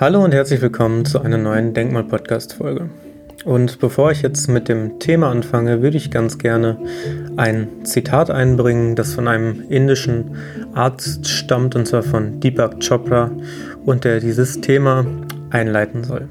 Hallo und herzlich willkommen zu einer neuen Denkmal-Podcast-Folge. Und bevor ich jetzt mit dem Thema anfange, würde ich ganz gerne ein Zitat einbringen, das von einem indischen Arzt stammt, und zwar von Deepak Chopra, und der dieses Thema einleiten soll.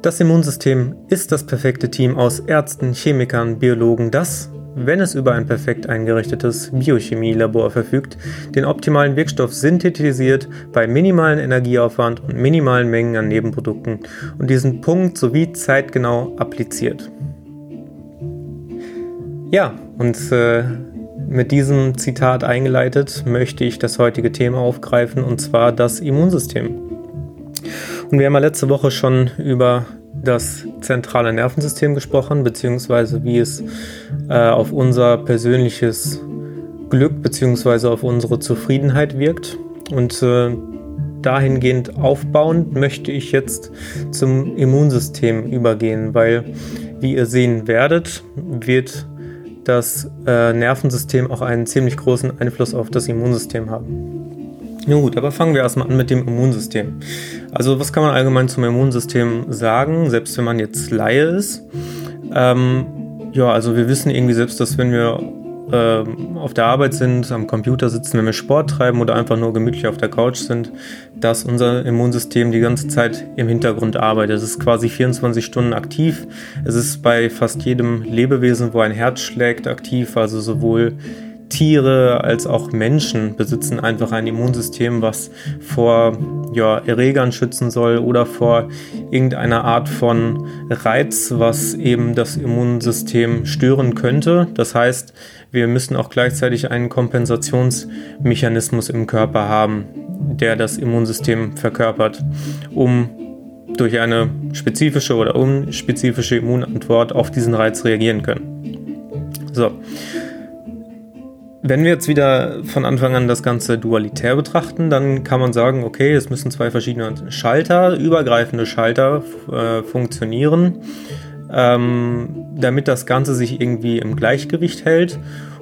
Das Immunsystem ist das perfekte Team aus Ärzten, Chemikern, Biologen, das, wenn es über ein perfekt eingerichtetes Biochemielabor verfügt, den optimalen Wirkstoff synthetisiert bei minimalen Energieaufwand und minimalen Mengen an Nebenprodukten und diesen Punkt sowie zeitgenau appliziert. Ja, und äh, mit diesem Zitat eingeleitet möchte ich das heutige Thema aufgreifen und zwar das Immunsystem. Und wir haben ja letzte Woche schon über das zentrale Nervensystem gesprochen, beziehungsweise wie es äh, auf unser persönliches Glück beziehungsweise auf unsere Zufriedenheit wirkt. Und äh, dahingehend aufbauend möchte ich jetzt zum Immunsystem übergehen, weil, wie ihr sehen werdet, wird das äh, Nervensystem auch einen ziemlich großen Einfluss auf das Immunsystem haben. Nun gut, aber fangen wir erstmal an mit dem Immunsystem. Also was kann man allgemein zum Immunsystem sagen, selbst wenn man jetzt Laie ist? Ähm, ja, also wir wissen irgendwie selbst, dass wenn wir äh, auf der Arbeit sind, am Computer sitzen, wenn wir Sport treiben oder einfach nur gemütlich auf der Couch sind, dass unser Immunsystem die ganze Zeit im Hintergrund arbeitet. Es ist quasi 24 Stunden aktiv. Es ist bei fast jedem Lebewesen, wo ein Herz schlägt, aktiv, also sowohl Tiere als auch Menschen besitzen einfach ein Immunsystem, was vor ja, Erregern schützen soll oder vor irgendeiner Art von Reiz, was eben das Immunsystem stören könnte. Das heißt, wir müssen auch gleichzeitig einen Kompensationsmechanismus im Körper haben, der das Immunsystem verkörpert, um durch eine spezifische oder unspezifische Immunantwort auf diesen Reiz reagieren können. So, wenn wir jetzt wieder von Anfang an das Ganze dualitär betrachten, dann kann man sagen, okay, es müssen zwei verschiedene Schalter, übergreifende Schalter äh, funktionieren, ähm, damit das Ganze sich irgendwie im Gleichgewicht hält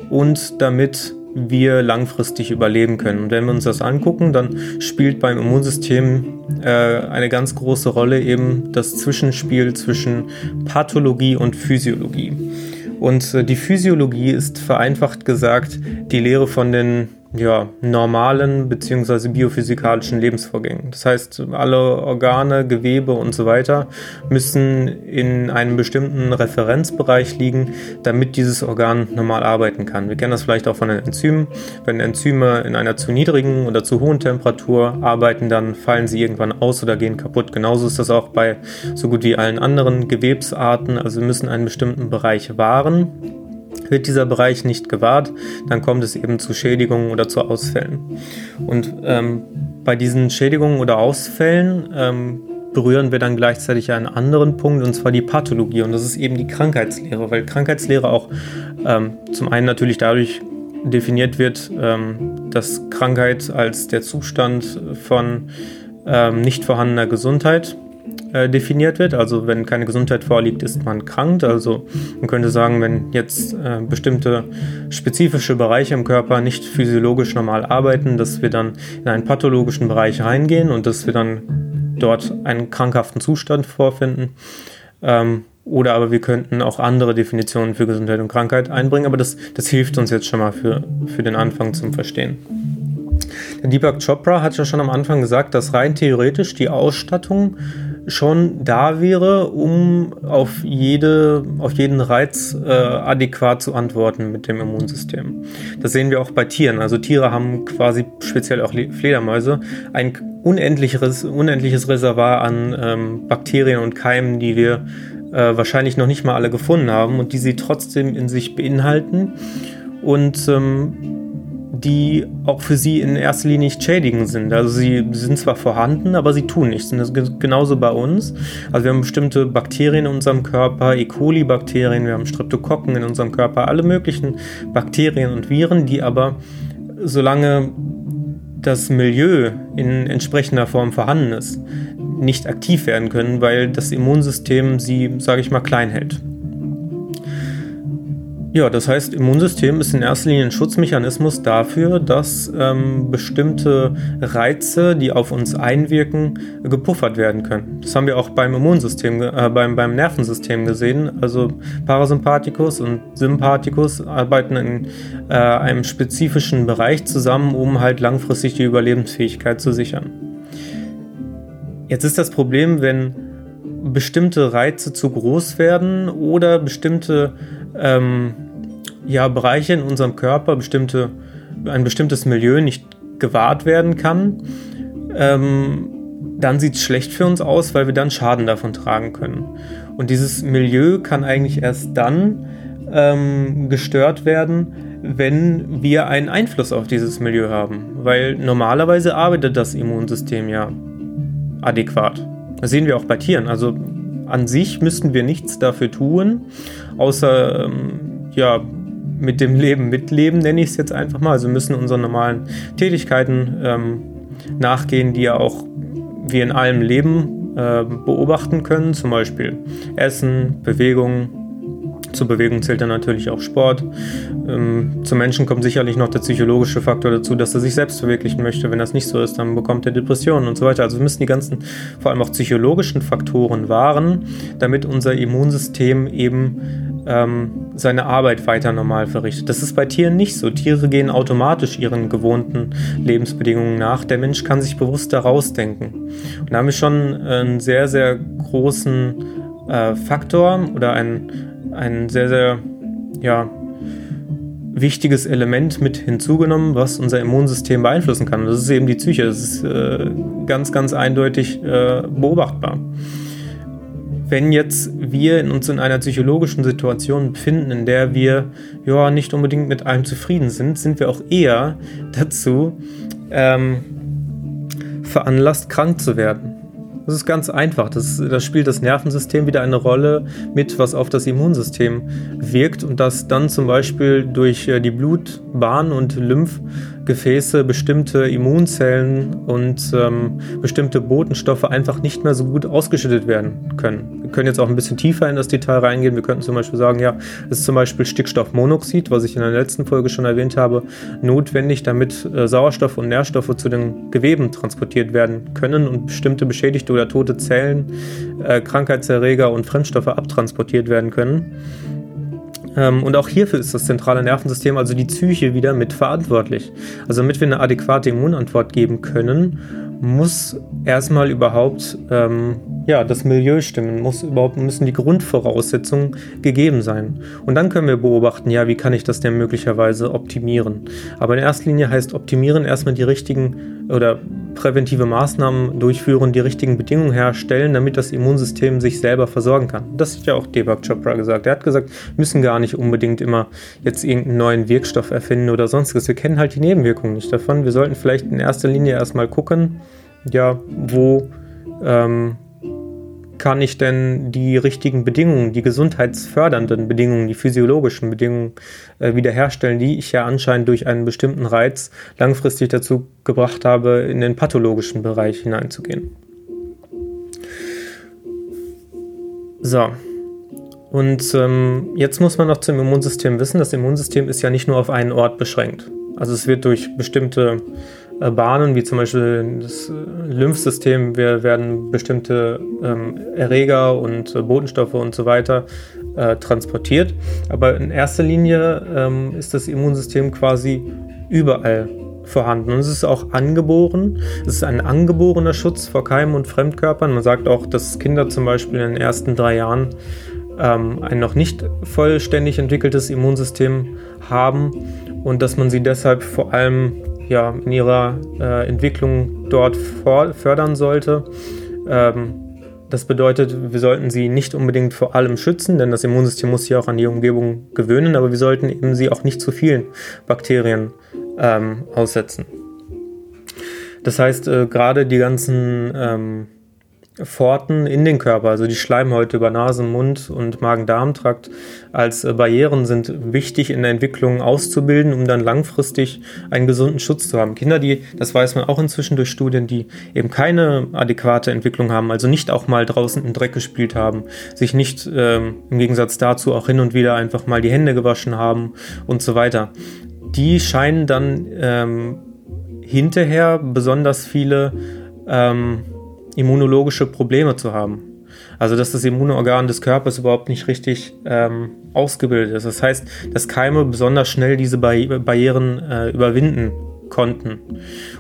und damit wir langfristig überleben können. Und wenn wir uns das angucken, dann spielt beim Immunsystem äh, eine ganz große Rolle eben das Zwischenspiel zwischen Pathologie und Physiologie. Und äh, die Physiologie ist vereinfacht gesagt die Lehre von den ja, normalen bzw. biophysikalischen Lebensvorgängen. Das heißt, alle Organe, Gewebe und so weiter müssen in einem bestimmten Referenzbereich liegen, damit dieses Organ normal arbeiten kann. Wir kennen das vielleicht auch von den Enzymen. Wenn Enzyme in einer zu niedrigen oder zu hohen Temperatur arbeiten, dann fallen sie irgendwann aus oder gehen kaputt. Genauso ist das auch bei so gut wie allen anderen Gewebsarten. Also wir müssen einen bestimmten Bereich wahren wird dieser Bereich nicht gewahrt, dann kommt es eben zu Schädigungen oder zu Ausfällen. Und ähm, bei diesen Schädigungen oder Ausfällen ähm, berühren wir dann gleichzeitig einen anderen Punkt, und zwar die Pathologie. Und das ist eben die Krankheitslehre, weil Krankheitslehre auch ähm, zum einen natürlich dadurch definiert wird, ähm, dass Krankheit als der Zustand von ähm, nicht vorhandener Gesundheit äh, definiert wird. Also wenn keine Gesundheit vorliegt, ist man krank. Also man könnte sagen, wenn jetzt äh, bestimmte spezifische Bereiche im Körper nicht physiologisch normal arbeiten, dass wir dann in einen pathologischen Bereich reingehen und dass wir dann dort einen krankhaften Zustand vorfinden. Ähm, oder aber wir könnten auch andere Definitionen für Gesundheit und Krankheit einbringen, aber das, das hilft uns jetzt schon mal für, für den Anfang zum Verstehen. Der Deepak Chopra hat ja schon am Anfang gesagt, dass rein theoretisch die Ausstattung schon da wäre, um auf, jede, auf jeden Reiz äh, adäquat zu antworten mit dem Immunsystem. Das sehen wir auch bei Tieren. Also Tiere haben quasi, speziell auch Fledermäuse, ein unendliches, unendliches Reservoir an ähm, Bakterien und Keimen, die wir äh, wahrscheinlich noch nicht mal alle gefunden haben und die sie trotzdem in sich beinhalten. Und ähm, die auch für sie in erster Linie nicht schädigend sind. Also sie sind zwar vorhanden, aber sie tun nichts. Und das ist genauso bei uns. Also wir haben bestimmte Bakterien in unserem Körper, E. coli-Bakterien, wir haben Streptokokken in unserem Körper, alle möglichen Bakterien und Viren, die aber solange das Milieu in entsprechender Form vorhanden ist, nicht aktiv werden können, weil das Immunsystem sie, sage ich mal, klein hält. Ja, das heißt, Immunsystem ist in erster Linie ein Schutzmechanismus dafür, dass ähm, bestimmte Reize, die auf uns einwirken, gepuffert werden können. Das haben wir auch beim Immunsystem, äh, beim, beim Nervensystem gesehen. Also Parasympathikus und Sympathikus arbeiten in äh, einem spezifischen Bereich zusammen, um halt langfristig die Überlebensfähigkeit zu sichern. Jetzt ist das Problem, wenn bestimmte Reize zu groß werden oder bestimmte ähm, ja, Bereiche in unserem Körper, bestimmte, ein bestimmtes Milieu nicht gewahrt werden kann, ähm, dann sieht es schlecht für uns aus, weil wir dann Schaden davon tragen können. Und dieses Milieu kann eigentlich erst dann ähm, gestört werden, wenn wir einen Einfluss auf dieses Milieu haben. Weil normalerweise arbeitet das Immunsystem ja adäquat. Das sehen wir auch bei Tieren. Also an sich müssten wir nichts dafür tun, außer ähm, ja, mit dem Leben mitleben, nenne ich es jetzt einfach mal. Also müssen unseren normalen Tätigkeiten ähm, nachgehen, die ja auch wir in allem Leben äh, beobachten können, zum Beispiel Essen, Bewegung, zur Bewegung zählt dann natürlich auch Sport. Ähm, zum Menschen kommt sicherlich noch der psychologische Faktor dazu, dass er sich selbst verwirklichen möchte. Wenn das nicht so ist, dann bekommt er Depressionen und so weiter. Also wir müssen die ganzen, vor allem auch psychologischen Faktoren wahren, damit unser Immunsystem eben ähm, seine Arbeit weiter normal verrichtet. Das ist bei Tieren nicht so. Tiere gehen automatisch ihren gewohnten Lebensbedingungen nach. Der Mensch kann sich bewusst daraus denken. Und da haben wir schon einen sehr, sehr großen äh, Faktor oder einen ein sehr, sehr ja, wichtiges Element mit hinzugenommen, was unser Immunsystem beeinflussen kann. Das ist eben die Psyche. Das ist äh, ganz, ganz eindeutig äh, beobachtbar. Wenn jetzt wir uns in einer psychologischen Situation befinden, in der wir ja nicht unbedingt mit allem zufrieden sind, sind wir auch eher dazu ähm, veranlasst, krank zu werden. Das ist ganz einfach. Das, das spielt das Nervensystem wieder eine Rolle mit, was auf das Immunsystem wirkt und das dann zum Beispiel durch äh, die Blutbahn und Lymph Gefäße bestimmte Immunzellen und ähm, bestimmte Botenstoffe einfach nicht mehr so gut ausgeschüttet werden können. Wir können jetzt auch ein bisschen tiefer in das Detail reingehen. Wir könnten zum Beispiel sagen, ja, es ist zum Beispiel Stickstoffmonoxid, was ich in der letzten Folge schon erwähnt habe, notwendig, damit äh, Sauerstoff und Nährstoffe zu den Geweben transportiert werden können und bestimmte beschädigte oder tote Zellen, äh, Krankheitserreger und Fremdstoffe abtransportiert werden können. Ähm, und auch hierfür ist das zentrale Nervensystem, also die Psyche, wieder mitverantwortlich. Also damit wir eine adäquate Immunantwort geben können, muss erstmal überhaupt ähm, ja, das Milieu stimmen, muss überhaupt, müssen die Grundvoraussetzungen gegeben sein. Und dann können wir beobachten, ja, wie kann ich das denn möglicherweise optimieren. Aber in erster Linie heißt optimieren erstmal die richtigen oder präventive Maßnahmen durchführen, die richtigen Bedingungen herstellen, damit das Immunsystem sich selber versorgen kann. Das hat ja auch Deepak Chopra gesagt. Er hat gesagt, müssen gar nicht unbedingt immer jetzt irgendeinen neuen Wirkstoff erfinden oder sonstiges. Wir kennen halt die Nebenwirkungen nicht davon. Wir sollten vielleicht in erster Linie erstmal gucken, ja, wo ähm, kann ich denn die richtigen Bedingungen, die gesundheitsfördernden Bedingungen, die physiologischen Bedingungen äh, wiederherstellen, die ich ja anscheinend durch einen bestimmten Reiz langfristig dazu gebracht habe, in den pathologischen Bereich hineinzugehen. So. Und ähm, jetzt muss man noch zum Immunsystem wissen, das Immunsystem ist ja nicht nur auf einen Ort beschränkt. Also es wird durch bestimmte Bahnen, wie zum Beispiel das äh, Lymphsystem, wir werden bestimmte ähm, Erreger und äh, Botenstoffe und so weiter äh, transportiert. Aber in erster Linie ähm, ist das Immunsystem quasi überall vorhanden. Und es ist auch angeboren. Es ist ein angeborener Schutz vor Keimen und Fremdkörpern. Man sagt auch, dass Kinder zum Beispiel in den ersten drei Jahren ähm, ein noch nicht vollständig entwickeltes Immunsystem haben und dass man sie deshalb vor allem ja, in ihrer äh, Entwicklung dort fördern sollte. Ähm, das bedeutet, wir sollten sie nicht unbedingt vor allem schützen, denn das Immunsystem muss sich auch an die Umgebung gewöhnen, aber wir sollten eben sie auch nicht zu vielen Bakterien ähm, aussetzen. Das heißt, äh, gerade die ganzen ähm, Pforten in den Körper, also die Schleimhäute über Nase, Mund und Magen-Darm-Trakt als äh, Barrieren sind wichtig in der Entwicklung auszubilden, um dann langfristig einen gesunden Schutz zu haben. Kinder, die, das weiß man auch inzwischen durch Studien, die eben keine adäquate Entwicklung haben, also nicht auch mal draußen im Dreck gespielt haben, sich nicht ähm, im Gegensatz dazu auch hin und wieder einfach mal die Hände gewaschen haben und so weiter. Die scheinen dann ähm, hinterher besonders viele ähm, immunologische Probleme zu haben. Also dass das Immunorgan des Körpers überhaupt nicht richtig ähm, ausgebildet ist. Das heißt, dass Keime besonders schnell diese Barri Barrieren äh, überwinden konnten.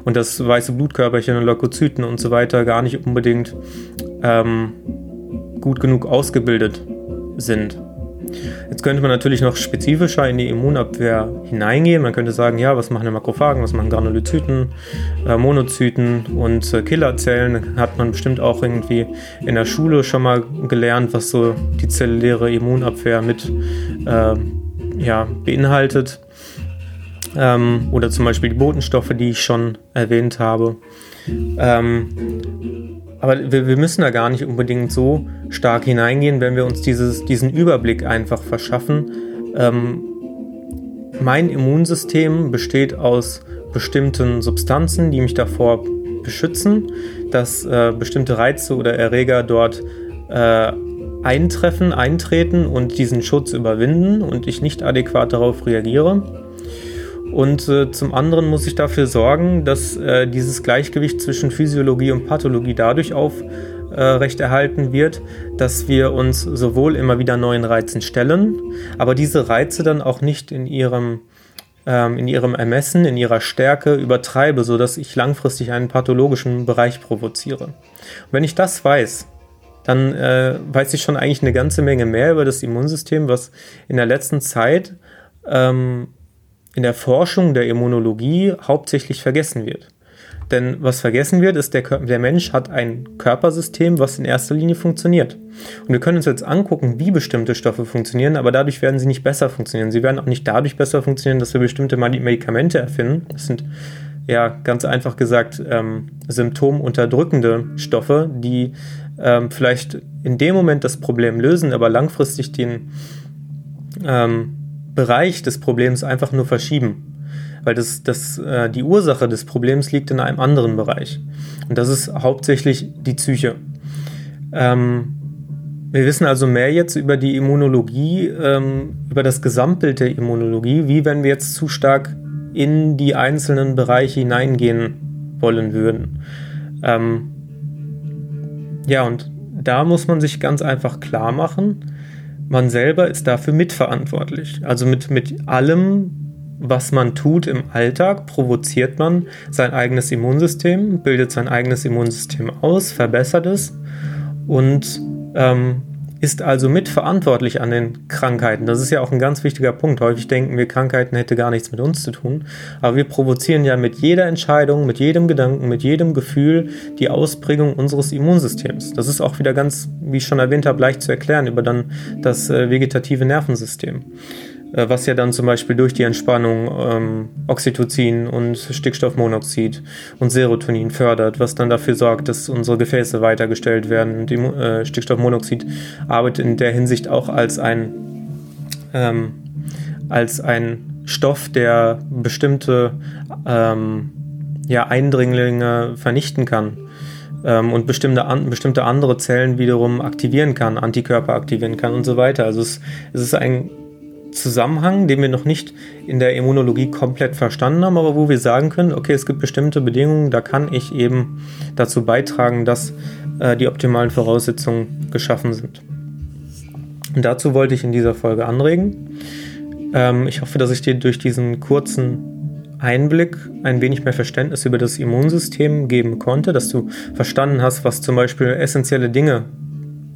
Und dass weiße Blutkörperchen und Leukozyten und so weiter gar nicht unbedingt ähm, gut genug ausgebildet sind. Jetzt könnte man natürlich noch spezifischer in die Immunabwehr hineingehen. Man könnte sagen, ja, was machen Makrophagen, was machen Granulozyten, äh, Monozyten und äh, Killerzellen. Hat man bestimmt auch irgendwie in der Schule schon mal gelernt, was so die zelluläre Immunabwehr mit äh, ja, beinhaltet. Ähm, oder zum Beispiel die Botenstoffe, die ich schon erwähnt habe. Ähm, aber wir, wir, müssen da gar nicht unbedingt so stark hineingehen, wenn wir uns dieses, diesen Überblick einfach verschaffen. Ähm, mein Immunsystem besteht aus bestimmten Substanzen, die mich davor beschützen, dass äh, bestimmte Reize oder Erreger dort äh, eintreffen, eintreten und diesen Schutz überwinden und ich nicht adäquat darauf reagiere. Und äh, zum anderen muss ich dafür sorgen, dass äh, dieses Gleichgewicht zwischen Physiologie und Pathologie dadurch aufrechterhalten äh, wird, dass wir uns sowohl immer wieder neuen Reizen stellen, aber diese Reize dann auch nicht in ihrem ähm, in ihrem Ermessen, in ihrer Stärke übertreibe, sodass ich langfristig einen pathologischen Bereich provoziere. Und wenn ich das weiß, dann äh, weiß ich schon eigentlich eine ganze Menge mehr über das Immunsystem, was in der letzten Zeit ähm, in der Forschung der Immunologie hauptsächlich vergessen wird. Denn was vergessen wird, ist, der, der Mensch hat ein Körpersystem, was in erster Linie funktioniert. Und wir können uns jetzt angucken, wie bestimmte Stoffe funktionieren, aber dadurch werden sie nicht besser funktionieren. Sie werden auch nicht dadurch besser funktionieren, dass wir bestimmte Medikamente erfinden. Das sind ja ganz einfach gesagt ähm, symptomunterdrückende Stoffe, die ähm, vielleicht in dem Moment das Problem lösen, aber langfristig den ähm, Bereich des Problems einfach nur verschieben. Weil das, das, äh, die Ursache des Problems liegt in einem anderen Bereich. Und das ist hauptsächlich die Psyche. Ähm, wir wissen also mehr jetzt über die Immunologie, ähm, über das Gesamtbild der Immunologie, wie wenn wir jetzt zu stark in die einzelnen Bereiche hineingehen wollen würden. Ähm, ja, und da muss man sich ganz einfach klar machen, man selber ist dafür mitverantwortlich. Also mit, mit allem, was man tut im Alltag, provoziert man sein eigenes Immunsystem, bildet sein eigenes Immunsystem aus, verbessert es und ähm, ist also mitverantwortlich an den Krankheiten. Das ist ja auch ein ganz wichtiger Punkt. Häufig denken wir, Krankheiten hätte gar nichts mit uns zu tun. Aber wir provozieren ja mit jeder Entscheidung, mit jedem Gedanken, mit jedem Gefühl die Ausprägung unseres Immunsystems. Das ist auch wieder ganz, wie ich schon erwähnt habe, leicht zu erklären über dann das äh, vegetative Nervensystem. Äh, was ja dann zum Beispiel durch die Entspannung ähm, Oxytocin und Stickstoffmonoxid und Serotonin fördert, was dann dafür sorgt, dass unsere Gefäße weitergestellt werden. Die, äh, Stickstoffmonoxid arbeitet in der Hinsicht auch als ein, ähm, als ein Stoff, der bestimmte ähm, ja, Eindringlinge vernichten kann ähm, und bestimmte, an, bestimmte andere Zellen wiederum aktivieren kann, Antikörper aktivieren kann und so weiter. Also es, es ist ein Zusammenhang, den wir noch nicht in der Immunologie komplett verstanden haben, aber wo wir sagen können, okay, es gibt bestimmte Bedingungen, da kann ich eben dazu beitragen, dass äh, die optimalen Voraussetzungen geschaffen sind. Und dazu wollte ich in dieser Folge anregen. Ähm, ich hoffe, dass ich dir durch diesen kurzen Einblick ein wenig mehr Verständnis über das Immunsystem geben konnte, dass du verstanden hast, was zum Beispiel essentielle Dinge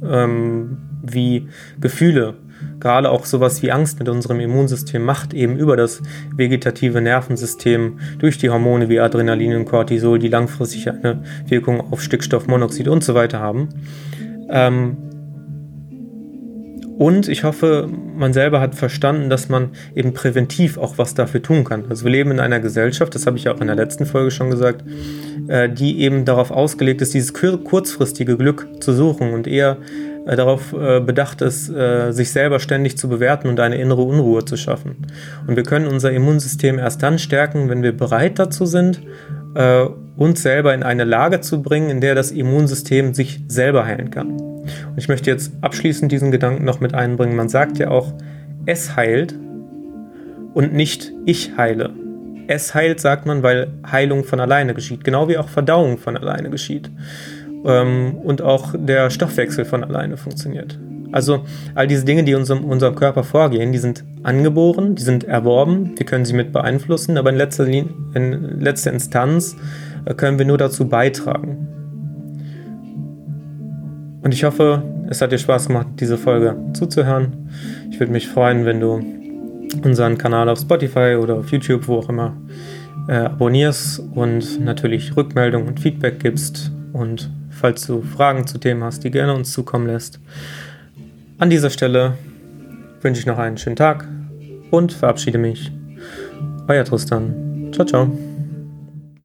ähm, wie Gefühle gerade auch sowas wie Angst mit unserem Immunsystem macht, eben über das vegetative Nervensystem durch die Hormone wie Adrenalin und Cortisol, die langfristig eine Wirkung auf Stickstoffmonoxid und so weiter haben. Ähm, Und ich hoffe, man selber hat verstanden, dass man eben präventiv auch was dafür tun kann. Also wir leben in einer Gesellschaft, das habe ich ja auch in der letzten Folge schon gesagt, äh, die eben darauf ausgelegt ist, dieses kurzfristige Glück zu suchen und eher äh, darauf äh, bedacht ist, sich selber ständig zu bewerten und eine innere Unruhe zu schaffen. Und wir können unser Immunsystem erst dann stärken, wenn wir bereit dazu sind, uns selber in eine Lage zu bringen, in der das Immunsystem sich selber heilen kann. Und ich möchte jetzt abschließend diesen Gedanken noch mit einbringen. Man sagt ja auch, es heilt und nicht ich heile. Es heilt, sagt man, weil Heilung von alleine geschieht, genau wie auch Verdauung von alleine geschieht. Ähm, und auch der Stoffwechsel von alleine funktioniert. Also all diese Dinge, die in unserem, unserem Körper vorgehen, die sind angeboren, die sind erworben, wir können sie mit beeinflussen, aber in letzter, in letzter Instanz äh, können wir nur dazu beitragen. Und ich hoffe, es hat dir Spaß gemacht, diese Folge zuzuhören. Ich würde mich freuen, wenn du unseren Kanal auf Spotify oder auf YouTube, wo auch immer, äh, abonnierst und natürlich Rückmeldung und Feedback gibst. Und falls du Fragen zu Themen hast, die gerne uns zukommen lässt. An dieser Stelle wünsche ich noch einen schönen Tag und verabschiede mich. Euer Tristan. Ciao, ciao.